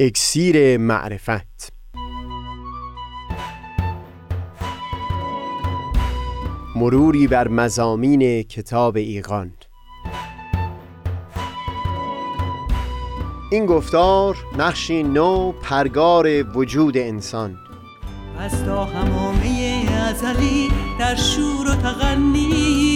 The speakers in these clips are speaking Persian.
اکسیر معرفت. مروری بر مزامین کتاب ایقان این گفتار نقشی نو پرگار وجود انسان. از تا همامه ازلی در شور و تغنیست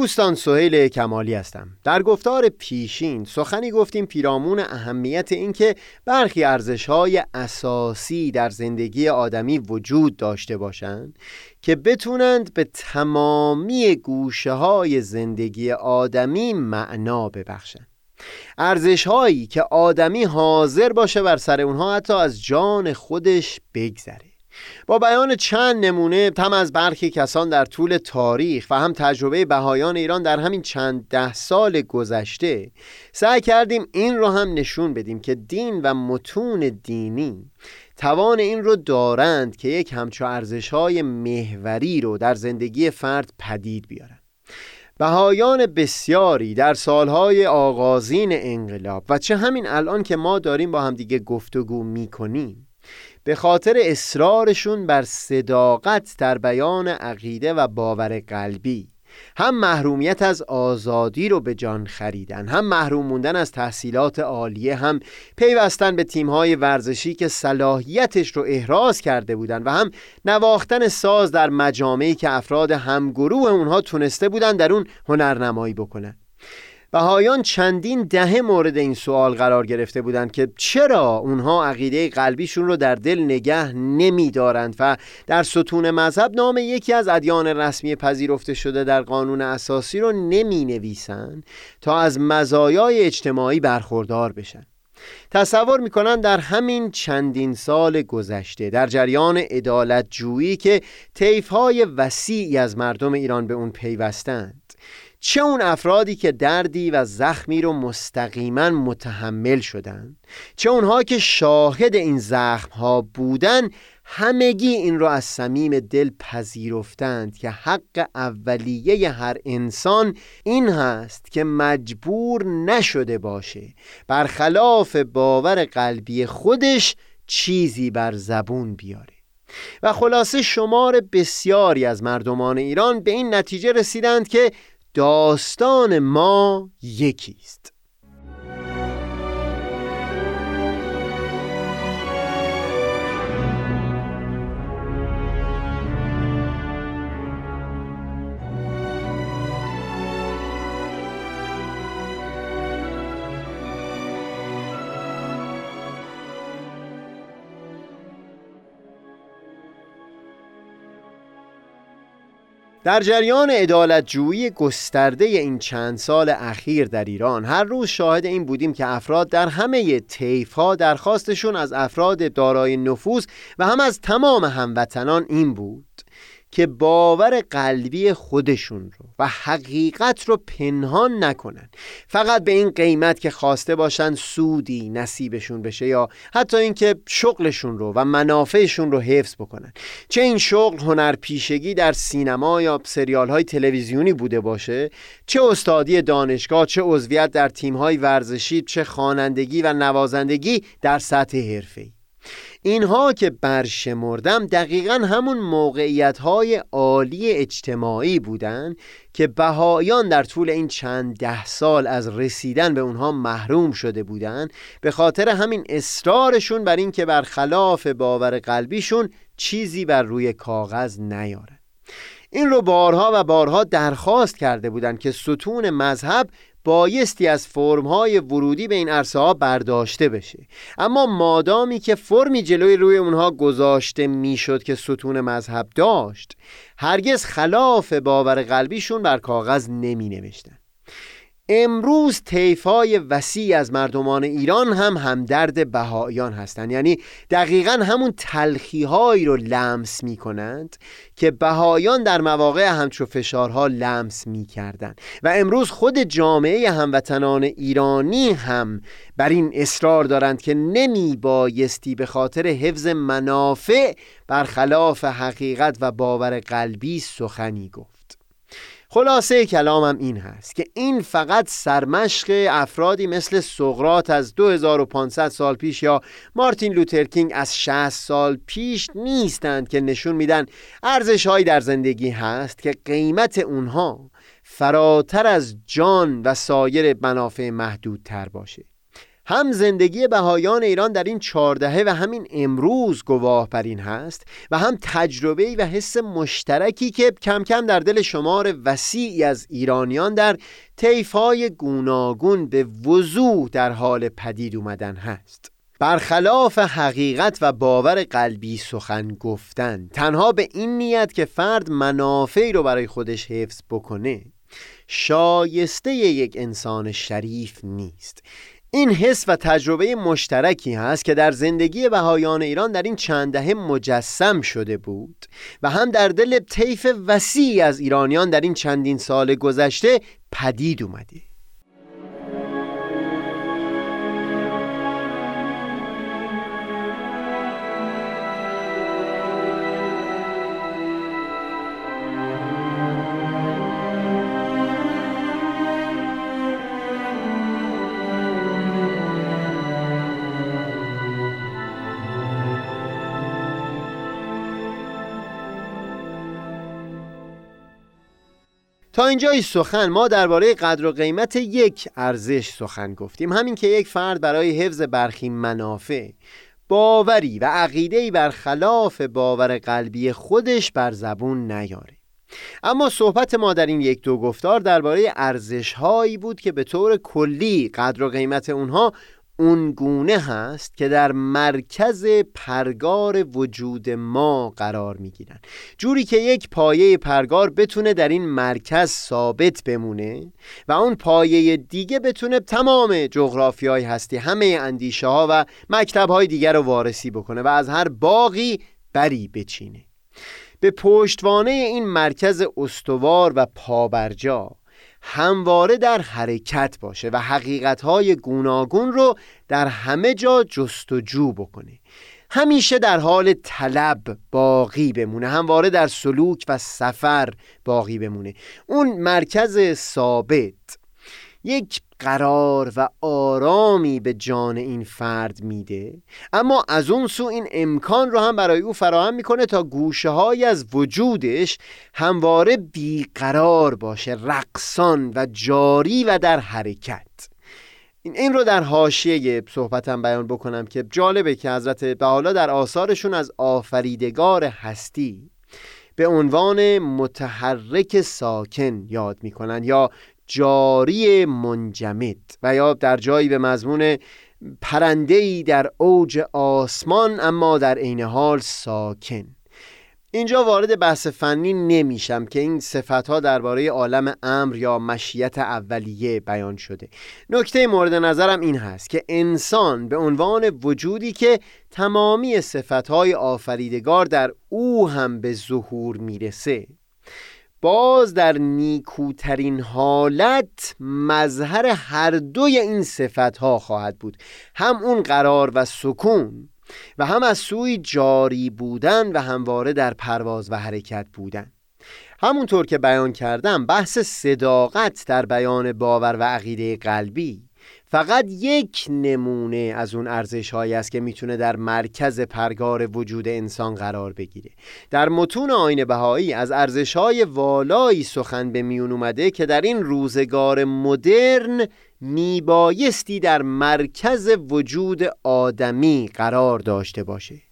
دوستان سهیل کمالی هستم. در گفتار پیشین سخنی گفتیم پیرامون اهمیت اینکه برخی ارزش‌های اساسی در زندگی آدمی وجود داشته باشند که بتونند به تمامی گوشه های زندگی آدمی معنا ببخشند. ارزش هایی که آدمی حاضر باشه بر سر اونها حتی از جان خودش بگذره. با بیان چند نمونه هم از برخی کسان در طول تاریخ و هم تجربه بهایان ایران در همین چند ده سال گذشته سعی کردیم این رو هم نشون بدیم که دین و متون دینی توان این رو دارند که یک همچو ارزش‌های محوری رو در زندگی فرد پدید بیارن. بهایان بسیاری در سالهای آغازین انقلاب و چه همین الان که ما داریم با همدیگه گفتگو می‌کنیم به خاطر اصرارشون بر صداقت در بیان عقیده و باور قلبی هم محرومیت از آزادی رو به جان خریدن هم محروم موندن از تحصیلات عالیه هم پیوستن به تیمهای ورزشی که صلاحیتش رو احراز کرده بودن و هم نواختن ساز در مجامعی که افراد همگروه اونها تونسته بودن در اون هنرنمایی بکنن. بهایان چندین دهه مورد این سوال قرار گرفته بودند که چرا اونها عقیده قلبیشون رو در دل نگه نمیدارند و در ستون مذهب نام یکی از ادیان رسمی پذیرفته شده در قانون اساسی رو نمی نویسن تا از مزایای اجتماعی برخوردار بشن. تصور می‌کنن در همین چندین سال گذشته در جریان عدالت جویی که طیفهای وسیعی از مردم ایران به اون پیوستند چه اون افرادی که دردی و زخمی رو مستقیما متحمل شدن؟ چه اونها که شاهد این زخم ها بودن همگی این رو از صمیم دل پذیرفتند که حق اولیه هر انسان این هست که مجبور نشده باشه برخلاف باور قلبی خودش چیزی بر زبون بیاره. و خلاصه شمار بسیاری از مردمان ایران به این نتیجه رسیدند که داستان ما یکی در جریان عدالتجویی گسترده این چند سال اخیر در ایران هر روز شاهد این بودیم که افراد در همه ها درخواستشون از افراد دارای نفوذ و هم از تمام هموطنان این بود. که باور قلبی خودشون رو و حقیقت رو پنهان نکنن. فقط به این قیمت که خواسته باشن سودی نصیبشون بشه یا حتی اینکه شغلشون رو و منافعشون رو حفظ بکنن. چه این شغل هنرپیشگی در سینما یا سریال های تلویزیونی بوده باشه چه استادی دانشگاه چه عضویت در تیم های ورزشی چه خوانندگی و نوازندگی در سطح حرفه‌ای. اینها که برشمردم دقیقا همون موقعیت های عالی اجتماعی بودند که بهایان در طول این چند ده سال از رسیدن به اونها محروم شده بودند به خاطر همین اصرارشون بر این که برخلاف باور قلبیشون چیزی بر روی کاغذ نیاره. این رو بارها و بارها درخواست کرده بودند که ستون مذهب بایستی از فرمهای ورودی به این عرصه ها برداشته بشه. اما مادامی که فرمی جلوی روی اونها گذاشته می‌شد که ستون مذهب داشت هرگز خلاف باور قلبیشون بر کاغذ نمی نوشتن امروز طیفای وسیع از مردمان ایران هم همدرد بهایان هستند یعنی دقیقا همون تلخی هایی رو لمس می کنند که بهایان در مواقع همچو فشارها لمس می کردن. و امروز خود جامعه هموطنان ایرانی هم بر این اصرار دارند که نمی بایستی به خاطر حفظ منافع برخلاف حقیقت و باور قلبی سخنی گفت خلاصه کلامم این هست که این فقط سرمشق افرادی مثل سقرات از 2500 سال پیش یا مارتین لوترکینگ از 60 سال پیش نیستند که نشون میدن ارزش هایی در زندگی هست که قیمت اونها فراتر از جان و سایر منافع محدودتر باشه. هم زندگی بهایان ایران در این چهاردهه و همین امروز گواه بر این هست و هم تجربه و حس مشترکی که کم کم در دل شمار وسیعی از ایرانیان در طیفهای گوناگون به وضوح در حال پدید اومدن هست. برخلاف حقیقت و باور قلبی سخن گفتن تنها به این نیت که فرد منافعی رو برای خودش حفظ بکنه شایسته یک انسان شریف نیست. این حس و تجربه مشترکی هست که در زندگی بهایان ایران در این چند دهه مجسم شده بود و هم در دل طیف وسیعی از ایرانیان در این چندین سال گذشته پدید اومده. تا اینجای سخن ما درباره قدر و قیمت یک ارزش سخن گفتیم. همین که یک فرد برای حفظ برخی منافع باوری و عقیده‌ای بر خلاف باور قلبی خودش بر زبون نیاره. اما صحبت ما در این یک دو گفتار درباره ارزش هایی بود که به طور کلی قدر و قیمت اونها اون گونه هست که در مرکز پرگار وجود ما قرار می گیرن جوری که یک پایه پرگار بتونه در این مرکز ثابت بمونه و اون پایه دیگه بتونه تمام جغرافی های هستی همه اندیشه ها و مکتب های دیگر رو وارسی بکنه و از هر باقی بری بچینه. به پشتوانه این مرکز استوار و پابرجا همواره در حرکت باشه و حقیقتهای گوناگون رو در همه جا جستجو بکنه. همیشه در حال طلب باقی بمونه همواره در سلوک و سفر باقی بمونه. اون مرکز ثابت. یک قرار و آرامی به جان این فرد میده اما از اون سو این امکان رو هم برای او فراهم می‌کنه تا گوشه های از وجودش همواره بیقرار باشه رقصان و جاری و در حرکت. این این رو در حاشیه صحبتم بیان بکنم که جالبه که حضرت بحالا در آثارشون از آفریدگار هستی به عنوان متحرک ساکن یاد می‌کنن یا جاری منجمد. و یا در جایی به مضمون پرندهی در اوج آسمان اما در عین حال ساکن. اینجا وارد بحث فنی نمیشم که این صفت ها درباره عالم امر یا مشیت اولیه بیان شده. نکته مورد نظرم این هست که انسان به عنوان وجودی که تمامی صفت های آفریدگار در او هم به ظهور می‌رسه باز در نیکوترین حالت مظهر هر دوی این صفت ها خواهد بود. هم اون قرار و سکون و هم از سوی جاری بودن و همواره در پرواز و حرکت بودن. همونطور که بیان کردم بحث صداقت در بیان باور و عقیده قلبی فقط یک نمونه از اون ارزش هایی است که می‌تونه در مرکز پرگار وجود انسان قرار بگیره. در متون آین بهایی از ارزش های والایی سخن به میون اومده که در این روزگار مدرن میبایستی در مرکز وجود آدمی قرار داشته باشه.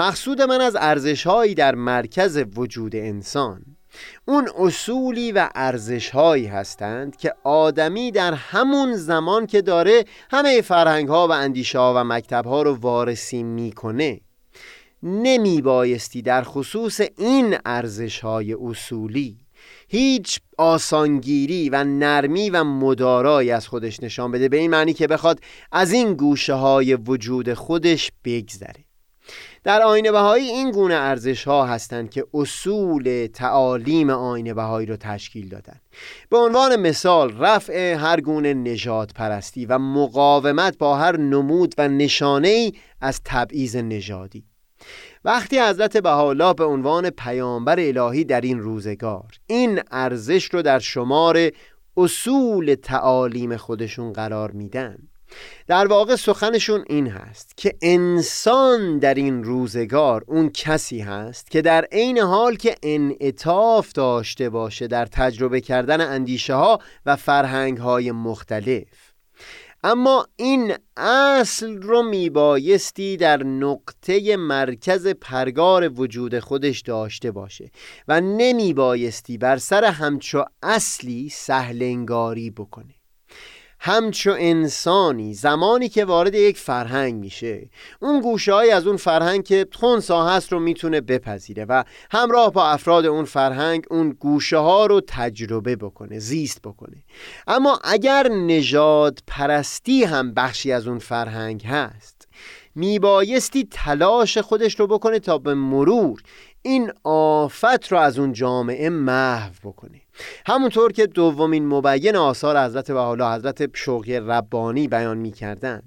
مقصود من از ارزش هایی در مرکز وجود انسان. اون اصولی و ارزش هایی هستند که آدمی در همون زمان که داره همه فرهنگ ها و اندیشه ها و مکتب ها رو وارسی می‌کنه نمی بایستی در خصوص این ارزش های اصولی هیچ آسانگیری و نرمی و مدارایی از خودش نشان بده به این معنی که بخواد از این گوشه های وجود خودش بگذره. در آین بهایی این گونه ارزش ها هستند که اصول تعالیم آین بهایی رو تشکیل دادن به عنوان مثال رفع هر گونه نجات پرستی و مقاومت با هر نمود و نشانه ای از تبعیض نژادی. وقتی حضرت بهاءالله به عنوان پیامبر الهی در این روزگار این ارزش رو در شمار اصول تعالیم خودشون قرار میدن در واقع سخنشون این هست که انسان در این روزگار اون کسی هست که در عین حال که انعطاف داشته باشه در تجربه کردن اندیشه ها و فرهنگ های مختلف. اما این اصل رو میبایستی در نقطه مرکز پرگار وجود خودش داشته باشه و نمیبایستی بر سر همچو اصلی سهلنگاری بکنه. همچو انسانی زمانی که وارد یک فرهنگ میشه. اون گوشه از اون فرهنگ که خونسا هست رو می‌تونه بپذیره و همراه با افراد اون فرهنگ اون گوشه ها رو تجربه بکنه زیست بکنه. اما اگر نژاد پرستی هم بخشی از اون فرهنگ هست میبایستی تلاش خودش رو بکنه تا به مرور این آفت رو از اون جامعه محو بکنه همونطور که دومین مبین آثار حضرت و حالا حضرت شوقی ربانی بیان می کردن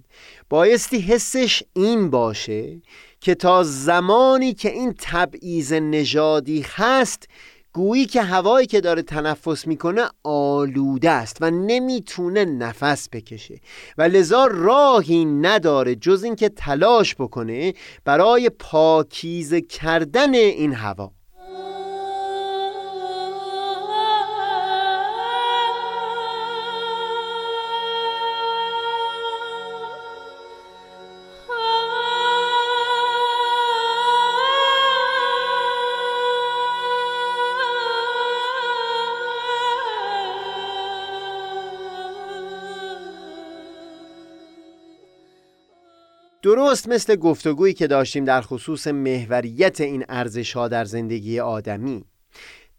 بایستی حسش این باشه که تا زمانی که این تبعیض نژادی هست گویی که هوایی که داره تنفس می‌کنه آلوده است و نمی‌تونه نفس بکشه. و لذا راهی نداره جز اینکه تلاش بکنه برای پاکیزه کردن این هوا. درست مثل گفتگویی که داشتیم در خصوص محوریت این ارزش ها در زندگی آدمی.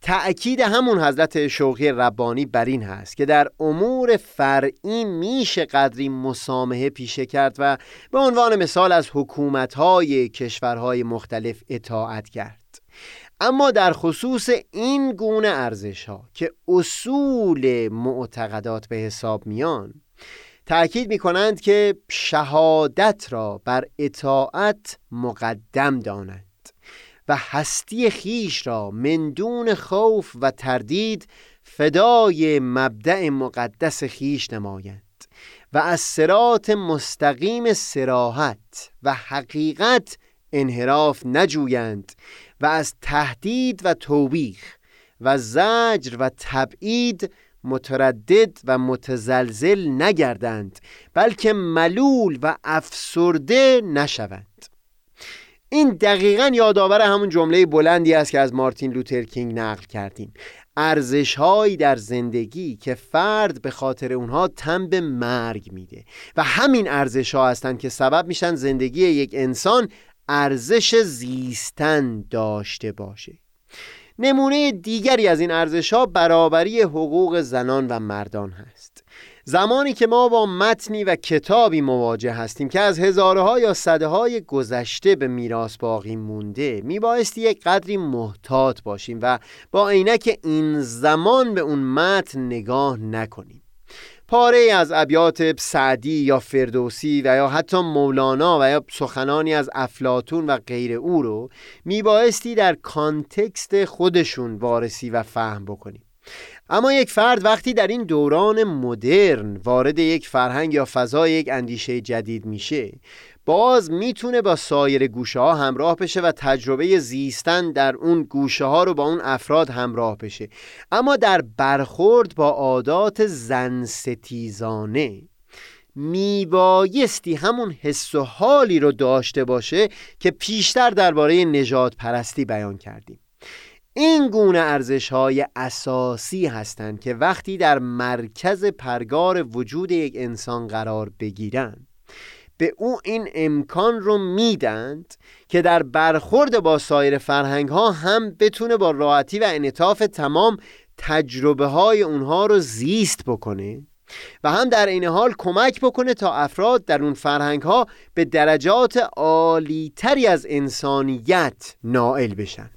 تأکید همون حضرت شوقی ربانی بر این هست که در امور فرعی میشه قدری مسامحه پیشه کرد و به عنوان مثال از حکومتهای کشورهای مختلف اطاعت کرد. اما در خصوص این گونه ارزش ها که اصول معتقدات به حساب میان تأکید می کنند که شهادت را بر اطاعت مقدم دانند و هستی خیش را مندون خوف و تردید فدای مبدع مقدس خیش نمایند و از سرات مستقیم سراحت و حقیقت انحراف نجویند و از تهدید و توبیخ و زجر و تبعید متردد و متزلزل نگردند بلکه ملول و افسرده نشوند. این دقیقا یادآور همون جمله بلندی است که از مارتین لوتر کینگ نقل کردیم. ارزش هایی در زندگی که فرد به خاطر اونها تن به مرگ میده و همین ارزش ها هستند که سبب میشن زندگی یک انسان ارزش زیستن داشته باشه. نمونه دیگری از این ارزش ها برابری حقوق زنان و مردان هست. زمانی که ما با متنی و کتابی مواجه هستیم که از هزارها یا صده های گذشته به میراث باقی مونده میبایستی یک قدری محتاط باشیم و با عینک این زمان به اون متن نگاه نکنیم. پاره از ابیات سعدی یا فردوسی و یا حتی مولانا و یا سخنانی از افلاتون و غیر او رو میبایستی در کانتکست خودشون وارسی و فهم بکنیم اما یک فرد وقتی در این دوران مدرن وارد یک فرهنگ یا فضای یک اندیشه جدید میشه باز می‌تونه با سایر گوشه ها همراه بشه و تجربه زیستن در اون گوشه ها رو با اون افراد همراه بشه. اما در برخورد با عادات زن ستیزانه میبایستی همون حس و حالی رو داشته باشه که پیشتر درباره نجات پرستی بیان کردیم. این گونه ارزش های اساسی هستند که وقتی در مرکز پرگار وجود یک انسان قرار بگیرند به او این امکان رو میدند که در برخورد با سایر فرهنگ ها هم بتونه با راحتی و انعطاف تمام تجربه های اونها رو زیست بکنه و هم در این حال کمک بکنه تا افراد در اون فرهنگ ها به درجات عالی تری از انسانیت نائل بشن.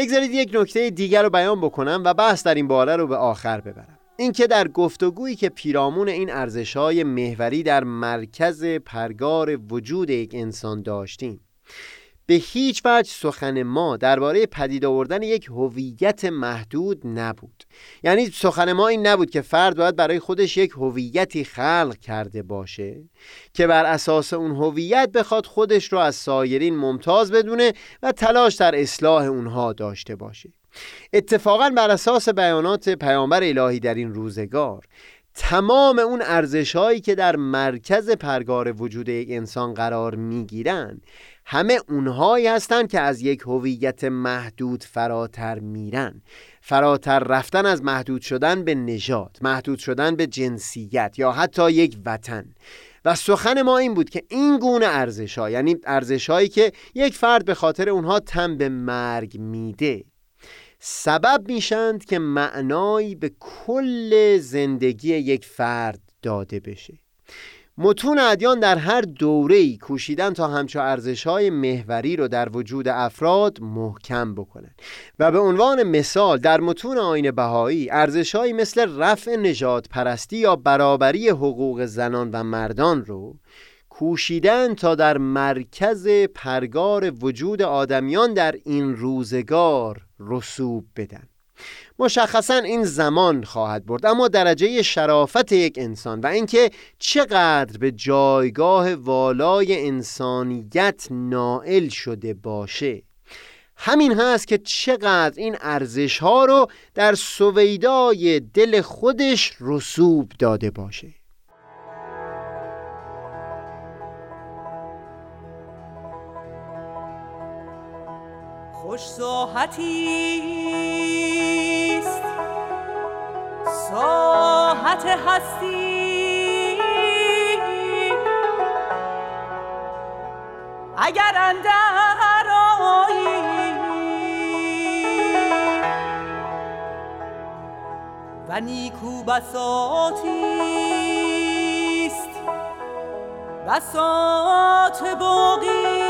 بگذارید یک نکته دیگر رو بیان بکنم و بحث در این باره رو به آخر ببرم. اینکه در گفتگویی که پیرامون این ارزش‌های محوری در مرکز پرگار وجود یک انسان داشتیم به هیچ وجه سخن ما درباره پدید آوردن یک هویت محدود نبود. یعنی سخن ما این نبود که فرد باید برای خودش یک هویتی خلق کرده باشه که بر اساس اون هویت بخواد خودش رو از سایرین ممتاز بدونه و تلاش در اصلاح اونها داشته باشه. اتفاقا بر اساس بیانات پیامبر الهی در این روزگار تمام اون ارزش هایی که در مرکز پرگار وجود یک انسان قرار می گیرن همه اونهایی هستند که از یک هویت محدود فراتر میرن. فراتر رفتن از محدود شدن به نژاد محدود شدن به جنسیت یا حتی یک وطن. و سخن ما این بود که این گونه ارزش ها یعنی ارزش هایی که یک فرد به خاطر اونها تن به مرگ میده سبب میشند که معنایی به کل زندگی یک فرد داده بشه. متون ادیان در هر دوره‌ای کوشیدن تا همچو ارزش‌های محوری رو در وجود افراد محکم بکنن. و به عنوان مثال در متون آین بهایی ارزش‌هایی مثل رفع نجات پرستی یا برابری حقوق زنان و مردان رو کوشیدن تا در مرکز پرگار وجود آدمیان در این روزگار رسوب بدن. مشخصا این زمان خواهد برد اما درجه شرافت یک انسان و اینکه چقدر به جایگاه والای انسانیت نائل شده باشه. همین هست که چقدر این ارزش ها رو در سویدای دل خودش رسوب داده باشه. خوش ساحتی ساحت هستی. اگر اندر و نیکو بساتیست بسات باقی.